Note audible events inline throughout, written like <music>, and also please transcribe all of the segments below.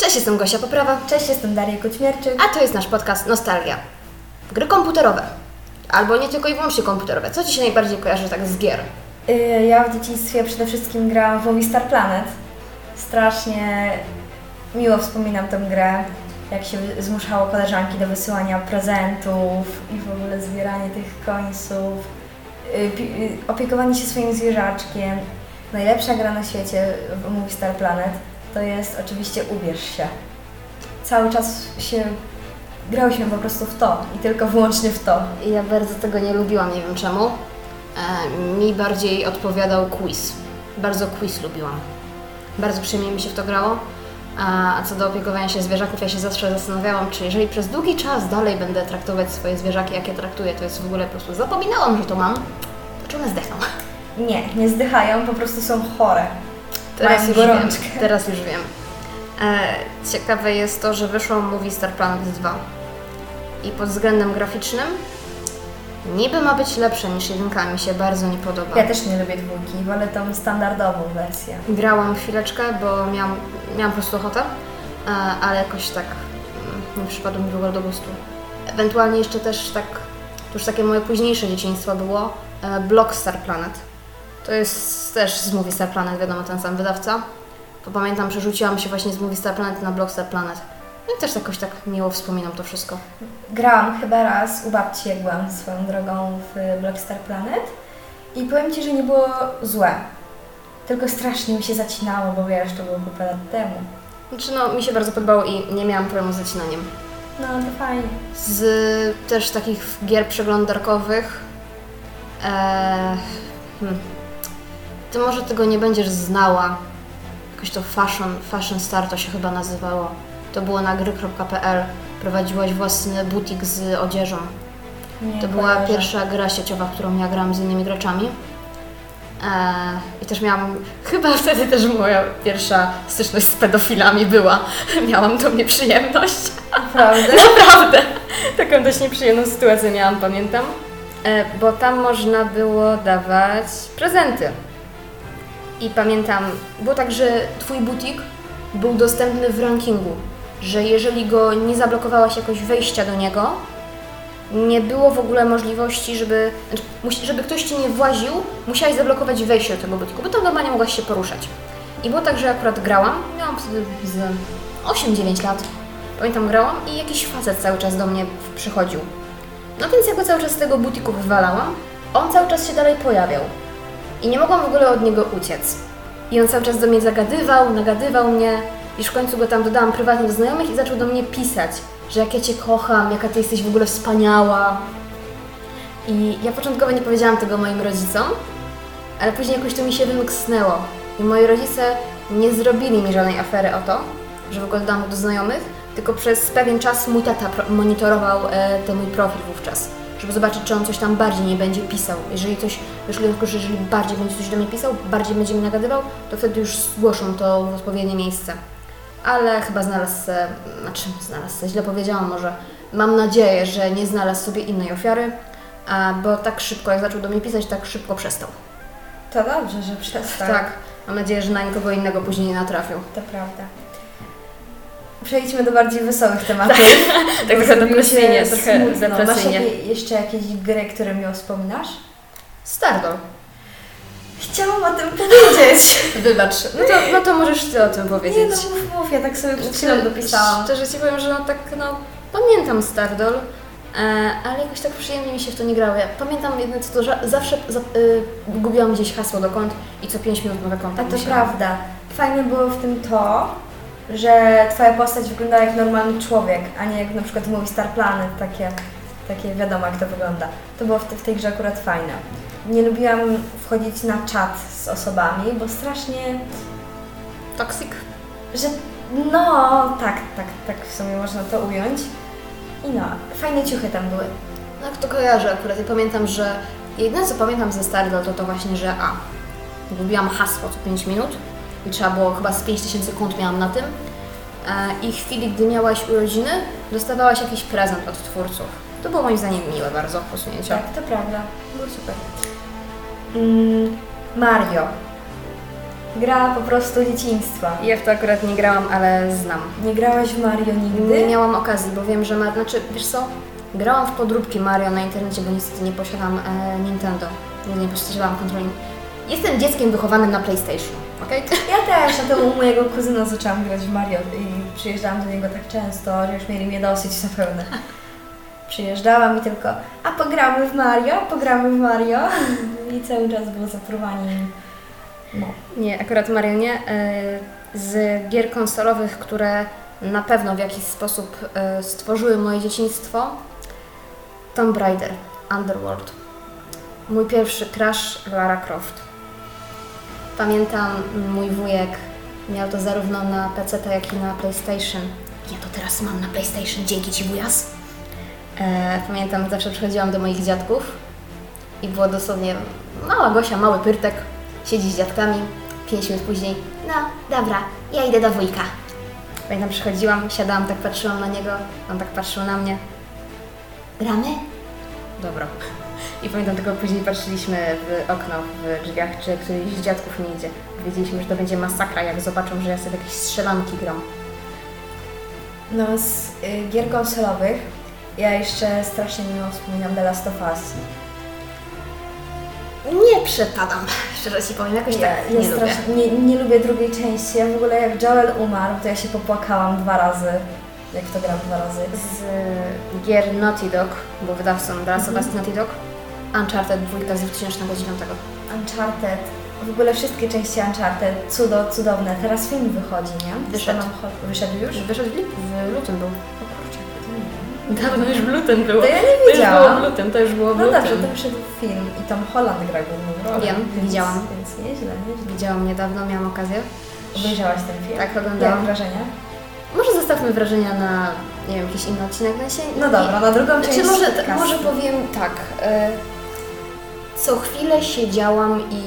Cześć, jestem Gosia Poprawa, Cześć, jestem Daria Koćmierczyk. a to jest nasz podcast Nostalgia. Gry komputerowe. Albo nie tylko i wyłącznie komputerowe. Co Ci się najbardziej kojarzy tak z gier? Y, Ja w dzieciństwie przede wszystkim grałam w Movie Star Planet. Strasznie miło wspominam tę grę, jak się zmuszało koleżanki do wysyłania prezentów i w ogóle zbieranie tych końców, y, y, opiekowanie się swoim zwierzaczkiem. Najlepsza gra na świecie w Movie Star Planet to jest oczywiście Ubierz się. Cały czas się grałyśmy po prostu w to i tylko wyłącznie w to. Ja bardzo tego nie lubiłam, nie wiem czemu. E, mi bardziej odpowiadał quiz. Bardzo quiz lubiłam. Bardzo przyjemnie mi się w to grało. A, a co do opiekowania się zwierzaków, ja się zawsze zastanawiałam, czy jeżeli przez długi czas dalej będę traktować swoje zwierzaki, jak je traktuję, to jest w ogóle po prostu zapominałam, że to mam, to czy one zdechną? Nie, nie zdychają, po prostu są chore. Teraz już gorączkę. wiem. Teraz już wiem. E, ciekawe jest to, że wyszło Movie Star Planet 2. I pod względem graficznym niby ma być lepsze niż jedynka, mi się bardzo nie podoba. Ja też nie lubię dwójki, wolę tą standardową wersję. Grałam chwileczkę, bo miałam, miałam po prostu ochotę, e, ale jakoś tak mm, nie przypadło mi w ogóle do gustu. Ewentualnie jeszcze też tak, to już takie moje późniejsze dzieciństwo było, e, Block Star Planet. To jest też z Movie Star Planet, wiadomo, ten sam wydawca. To pamiętam, przerzuciłam się właśnie z Movie Star Planet na Block Star Planet. No i też jakoś tak miło wspominam to wszystko. Grałam chyba raz u babci, jak byłam swoją drogą w Blockstar Planet i powiem Ci, że nie było złe. Tylko strasznie mi się zacinało, bo wiesz, to było kupę lat temu. Znaczy no, mi się bardzo podobało i nie miałam problemu z zacinaniem. No to fajnie. Z też takich gier przeglądarkowych. E, hmm. Ty może tego nie będziesz znała. Jakoś to Fashion, Fashion Star to się chyba nazywało. To było na gry.pl. Prowadziłaś własny butik z odzieżą. Nie To była kojarzę. pierwsza gra sieciowa, którą ja grałam z innymi graczami. E, I też miałam, <laughs> chyba wtedy też moja pierwsza styczność z pedofilami była. <laughs> Miałam tą nieprzyjemność. Naprawdę? <laughs> Naprawdę! Taką dość nieprzyjemną sytuację miałam, pamiętam. E, Bo tam można było dawać prezenty. I pamiętam, było tak, że Twój butik był dostępny w rankingu, że jeżeli go nie zablokowałaś jakoś wejścia do niego, nie było w ogóle możliwości, żeby, znaczy, żeby ktoś Ci nie właził, musiałaś zablokować wejście do tego butiku, bo tam normalnie mogłaś się poruszać. I było tak, że akurat grałam, miałam wtedy z 8-9 lat, pamiętam grałam i jakiś facet cały czas do mnie przychodził. No więc ja go cały czas z tego butiku wywalałam, on cały czas się dalej pojawiał. I nie mogłam w ogóle od niego uciec. I on cały czas do mnie zagadywał, nagadywał mnie, iż w końcu go tam dodałam prywatnie do znajomych i zaczął do mnie pisać, że jak ja Cię kocham, jaka Ty jesteś w ogóle wspaniała. I ja początkowo nie powiedziałam tego moim rodzicom, ale później jakoś to mi się wymknęło. I moi rodzice nie zrobili mi żadnej afery o to, że w ogóle dodałam do znajomych, tylko przez pewien czas mój tata monitorował e, ten mój profil wówczas, żeby zobaczyć, czy on coś tam bardziej nie będzie pisał. Jeżeli coś, jeżeli, on- jeżeli bardziej będzie coś do mnie pisał, bardziej będzie mi nagadywał, to wtedy już zgłoszą to w odpowiednie miejsce. Ale chyba znalazł se, znaczy znalazł se, źle powiedziałam może. Mam nadzieję, że nie znalazł sobie innej ofiary, a, bo tak szybko, jak zaczął do mnie pisać, tak szybko przestał. To dobrze, że przestał. Tak. Mam nadzieję, że na nikogo innego później nie natrafił. To prawda. Przejdźmy do bardziej wesołych tematów. Tak <laughs> bo trochę depresyjnie, trochę smutno. Masz depresyjnie. jakie, jeszcze jakieś gry, które mi wspominasz? Stardoll. Chciałam o tym powiedzieć. <laughs> Wybacz. No to, no to możesz Ty o tym Nie powiedzieć. no, mów, mów, ja tak sobie przed chwilą dopisałam. Szczerze Ci powiem, że no tak, no, pamiętam Stardoll, e, ale jakoś tak przyjemnie mi się w to nie grało. Ja pamiętam jedno co to, że zawsze za, y, gubiłam gdzieś hasło do kont i co 5 minut nowe konto A to musiałam. prawda. Fajne było w tym to, że Twoja postać wyglądała jak normalny człowiek, a nie jak na przykład mówi Star Planet, takie, takie wiadomo jak to wygląda. To było w, te, w tej grze akurat fajne. Nie lubiłam wchodzić na czat z osobami, bo strasznie, Toxic? że no tak, tak, tak w sumie można to ująć. I no, fajne ciuchy tam były. No to kojarzę akurat i pamiętam, że jedyne co pamiętam ze Stardoll to to właśnie, że a, gubiłam hasło co 5 minut i trzeba było chyba z 5000 kont miałam na tym e, i w chwili, gdy miałaś urodziny, dostawałaś jakiś prezent od twórców. To było moim zdaniem miłe bardzo posunięcie. Tak, to prawda. Było super. Mm, Mario. Gra po prostu dzieciństwa. Ja w to akurat nie grałam, ale znam. Nie grałaś w Mario nigdy? Nie miałam okazji, bo wiem, że ma... Znaczy, wiesz co? Grałam w podróbki Mario na internecie, bo niestety nie posiadam e, Nintendo. Nigdy nie posiadałam kontroli. Jestem dzieckiem wychowanym na PlayStation, okej? Ja też, a to u mojego kuzyna zaczęłam grać w Mario i przyjeżdżałam do niego tak często, że już mieli mnie dosyć zapewne. Przyjeżdżałam i tylko, a pogramy w Mario, pogramy w Mario i cały czas było zapruwanie. No. Nie, akurat Mario nie. E, Z gier konsolowych, które na pewno w jakiś sposób e, stworzyły moje dzieciństwo, Tomb Raider, Underworld. Mój pierwszy crush Lara Croft. Pamiętam, mój wujek miał to zarówno na PC, jak i na PlayStation. Ja to teraz mam na PlayStation, dzięki Ci wujas. E, pamiętam, zawsze przychodziłam do moich dziadków i było dosłownie mała Gosia, mały pyrtek, siedzi z dziadkami, pięć minut później, no dobra, ja idę do wujka. Pamiętam, przychodziłam, siadałam, tak patrzyłam na niego, on tak patrzył na mnie. Gramy? Dobra. I pamiętam tylko później patrzyliśmy w okno w drzwiach, czy któryś z dziadków nie idzie. Wiedzieliśmy, że to będzie masakra, jak zobaczą, że ja sobie jakieś strzelanki gram. No z y, gier konsolowych ja jeszcze strasznie miło wspominam The Last of Us. Nie przepadam, szczerze Ci powiem, jakoś Ja, tak ja nie lubię. strasznie, nie, nie lubię drugiej części. Ja w ogóle jak Joel umarł, to ja się popłakałam dwa razy. Jak w to gram dwa razy. z gier Naughty Dog, bo wydawcą The Last of Us Naughty Dog, Uncharted 2 z 2009. Uncharted. W ogóle wszystkie części Uncharted, cudo, cudowne. Teraz film wychodzi, nie? Wyszedł. Wyszedł już? Wyszedł w, lip- w lutym był. O kurczę, to nie wiem. Dawno już w lutym było. To ja nie To już było w lutym, to już było w No lutym. dobrze, to wyszedł film i Tom Holland gra główną rolę. Wiem, więc, widziałam. Więc nieźle, nieźle. Widziałam niedawno, miałam okazję. Obejrzałaś ten film? Tak, Jak oglądałam. wrażenia? Może zostawmy wrażenia na, nie wiem, jakiś inny odcinek. No, się, No dobra, na drugą część Znaczy może, może powiem tak. E, co chwilę siedziałam i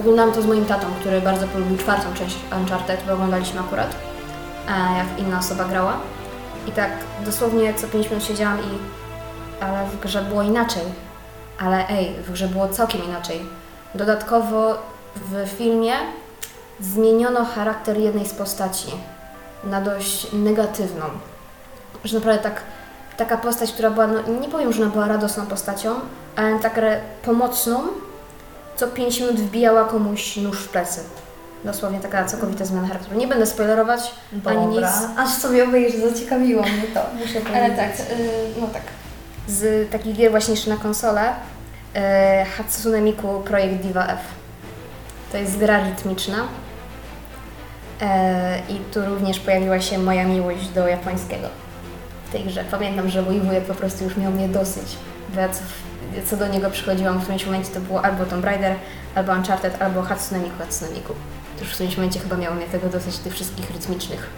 oglądałam to z moim tatą, który bardzo polubił czwartą część Uncharted, bo oglądaliśmy akurat, e, jak inna osoba grała. I tak dosłownie co 5 minut siedziałam i ale w grze było inaczej. Ale ej, w grze było całkiem inaczej. Dodatkowo w filmie zmieniono charakter jednej z postaci na dość negatywną. Że naprawdę tak, taka postać, która była, no, nie powiem, że ona była radosną postacią, ale tak pomocną, co 5 minut wbijała komuś nóż w plecy. Dosłownie taka całkowita zmiana charakteru. Nie będę spoilerować, ani nic. Dobra, aż sobie obejrzę, zaciekawiło mnie to, <laughs> muszę powiedzieć. Ale tak, y, no tak. Z takich gier właśnie jeszcze na konsolę y, Hatsune Miku Projekt Diva F. To jest gra rytmiczna. E, I tu również pojawiła się moja miłość do japońskiego tej grze. Pamiętam, że mój wujek po prostu już miał mnie dosyć. Bo ja co, co do niego przychodziłam w którymś momencie to było albo Tomb Raider, albo Uncharted, albo Hatsune Miku Hatsune Miku. To już w którymś momencie chyba miało mnie tego dosyć, tych wszystkich rytmicznych.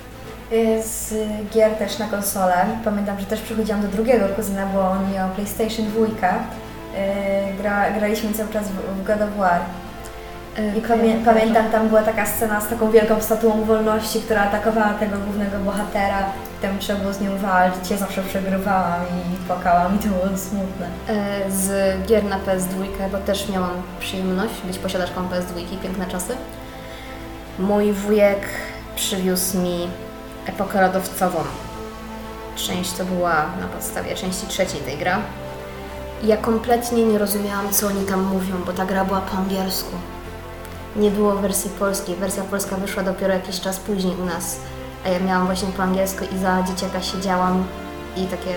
Y, Z gier też na konsolę. Pamiętam, że też przychodziłam do drugiego kuzyna, bo on miał PlayStation 2. Y, Gra, graliśmy cały czas w God of War. E, I pamię, pamiętam, tam była taka scena z taką wielką statuą wolności, która atakowała tego głównego bohatera. Tam trzeba było z nią walczyć. Ja zawsze przegrywałam i płakałam i to było smutne. E, z gier na PS2, bo też miałam przyjemność być posiadaczką PS2, piękne czasy. Mój wujek przywiózł mi epokę lodowcową. Część to była na podstawie części trzeciej tej gra. Ja kompletnie nie rozumiałam, co oni tam mówią, bo ta gra była po angielsku. Nie było wersji polskiej. Wersja polska wyszła dopiero jakiś czas później u nas. A ja miałam właśnie po angielsku i za dzieciaka siedziałam i takie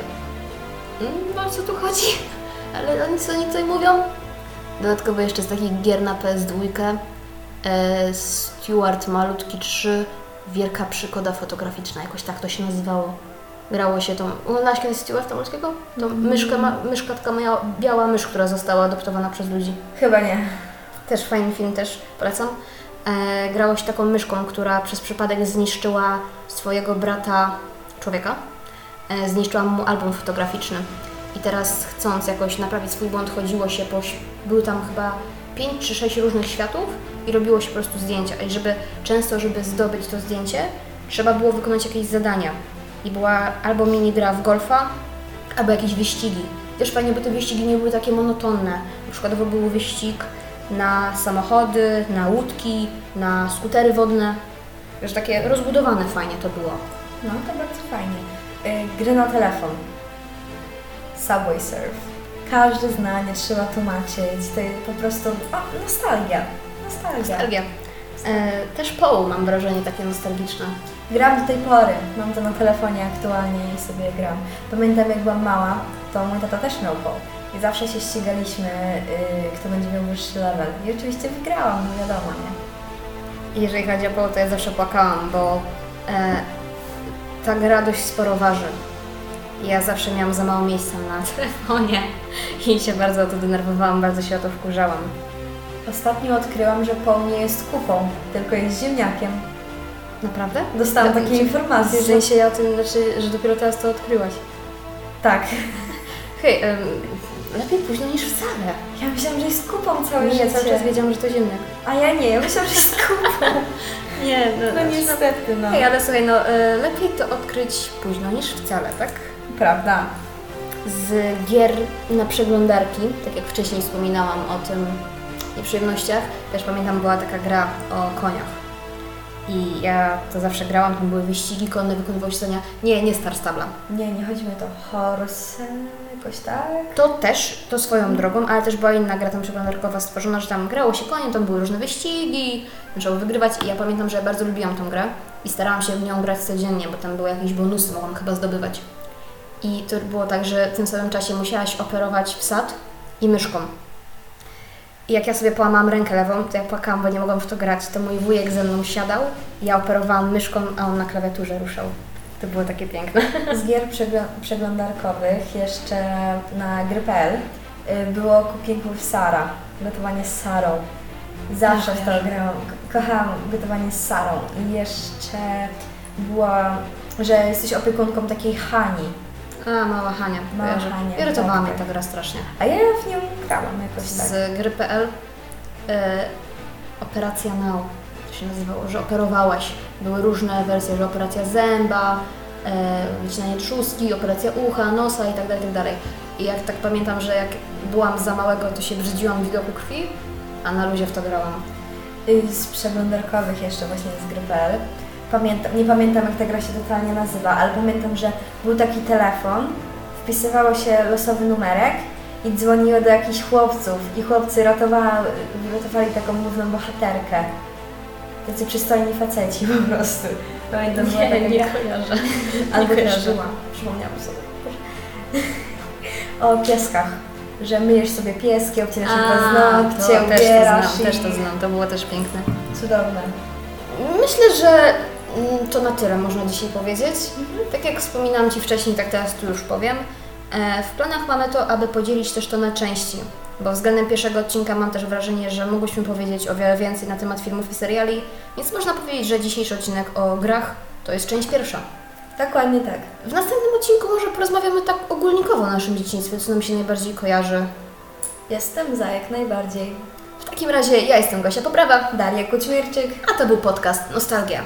Mm, No o co tu chodzi? <laughs> Ale oni co oni tutaj mówią? Dodatkowo jeszcze z takich gier na PS2 e, Stuart Malutki 3 Wielka przygoda fotograficzna, jakoś tak to się nazywało. Grało się tą... Oglądałaś kiedyś Stuarta Malutkiego? Tą myszkę, ma, myszka taka biała mysz, która została adoptowana przez ludzi. Chyba nie. Też fajny film, też polecam. E, grało się taką myszką, która przez przypadek zniszczyła swojego brata, człowieka. E, zniszczyła mu album fotograficzny. I teraz chcąc jakoś naprawić swój błąd, chodziło się po... Były tam chyba 5 czy 6 różnych światów i robiło się po prostu zdjęcia. I żeby często, żeby zdobyć to zdjęcie, trzeba było wykonać jakieś zadania. I była albo mini gra w golfa, albo jakieś wyścigi. Też fajnie, bo te wyścigi nie były takie monotonne. Na przykład był wyścig na samochody, na łódki, na skutery wodne. Wiesz, takie rozbudowane fajnie to było. No to bardzo fajnie. Y, Gry na telefon. Subway Surf. Każdy zna, nie trzeba tłumaczyć. To jest po prostu o, nostalgia. Nostalgia. Nostalgia. E, też Paul mam wrażenie takie nostalgiczne. Gram do tej pory. Mam to na telefonie aktualnie i sobie gram. Pamiętam jak byłam mała, to mój tata też miał POł. I zawsze się ścigaliśmy, y, kto będzie miał wyższy level. I oczywiście wygrałam, no wiadomo, nie? Jeżeli chodzi o Paul, to ja zawsze płakałam, bo e, ta gra dość sporo waży. Ja zawsze miałam za mało miejsca na telefonie <laughs> i się bardzo o to denerwowałam, bardzo się o to wkurzałam. Ostatnio odkryłam, że POł nie jest kupą, tylko jest ziemniakiem. Naprawdę? Dostałam Tak, takie czy- informacje, że... sensie ja o tym, znaczy, że dopiero teraz to odkryłaś. Tak. Hej, em, lepiej późno niż wcale. Ja myślałam, że jest kupą całe Nie, życie. cały czas wiedziałam, że to ziemniak. A ja nie, ja myślałam, że jest kupą. <laughs> Nie, No niestety, no. Hej, ale słuchaj, no e, lepiej to odkryć późno niż wcale, tak? Prawda. Z gier na przeglądarki, tak jak wcześniej wspominałam o tym nieprzyjemnościach, też pamiętam była taka gra o koniach. I ja to zawsze grałam, tam były wyścigi konne, wykonywało się zadania. Nie, nie Star Stable. Nie, nie chodzi mi o to horse, jakoś tak? To też, to swoją drogą, ale też była inna gra tam przeglądarkowa stworzona, że tam grało się koniem, tam były różne wyścigi, trzeba wygrywać i ja pamiętam, że ja bardzo lubiłam tą grę i starałam się w nią grać codziennie, bo tam były jakieś bonusy, mogłam chyba zdobywać. I to było tak, że w tym samym czasie musiałaś operować wsad i myszką. I jak ja sobie połamałam rękę lewą, to ja płakałam, bo nie mogłam w to grać, to mój wujek ze mną siadał, ja operowałam myszką, a on na klawiaturze ruszał. To było takie piękne. <laughs> Z gier przegl- przeglądarkowych jeszcze na gry.pl y, było with Sara, gotowanie z Sarą. Zawsze w to grałam. Ko- Kochałam gotowanie z Sarą. I jeszcze była, że jesteś opiekunką takiej Hani. A, mała Hania. Mała kojarzę. Hania, Irytowała tak, mnie tak. ta gra strasznie. A ja w nią grałam jakoś tak. Z gry.pl e, Operacja Now to się nazywało, że operowałaś. Były różne wersje, że operacja zęba, e, wycinanie trzustki, operacja ucha, nosa i tak dalej, i tak dalej. I jak tak pamiętam, że jak byłam za małego, to się brzydziłam widoku krwi, a na luzie w to grałam. Y, Z przeglądarkowych jeszcze właśnie z gry.pl. Pamiętam, nie pamiętam jak ta gra się totalnie nazywa, ale pamiętam, że był taki telefon, wpisywało się losowy numerek i dzwoniło do jakichś chłopców i chłopcy ratowali, ratowali taką główną bohaterkę. Tacy przystojni faceci <laughs> po prostu. Pamiętam, była taka gra. kojarzę. <laughs> Albo nie też kojarzę. była, przypomniałam sobie. <laughs> O pieskach, że myjesz sobie pieski, obcinasz im paznokcie, też to ubierasz znam, i... też to znam, to było też piękne. Cudowne. Myślę, że to na tyle można dzisiaj powiedzieć. Tak jak wspominałam Ci wcześniej, tak teraz tu już powiem. E, W planach mamy to, aby podzielić też to na części, bo względem pierwszego odcinka mam też wrażenie, że mogłyśmy powiedzieć o wiele więcej na temat filmów i seriali, więc można powiedzieć, że dzisiejszy odcinek o grach to jest część pierwsza. Dokładnie tak. W następnym odcinku może porozmawiamy tak ogólnikowo o naszym dzieciństwie, co nam się najbardziej kojarzy. Jestem za jak najbardziej. W takim razie ja jestem Gosia Poprawa, Daria Kućmierczyk. a to był podcast Nostalgia.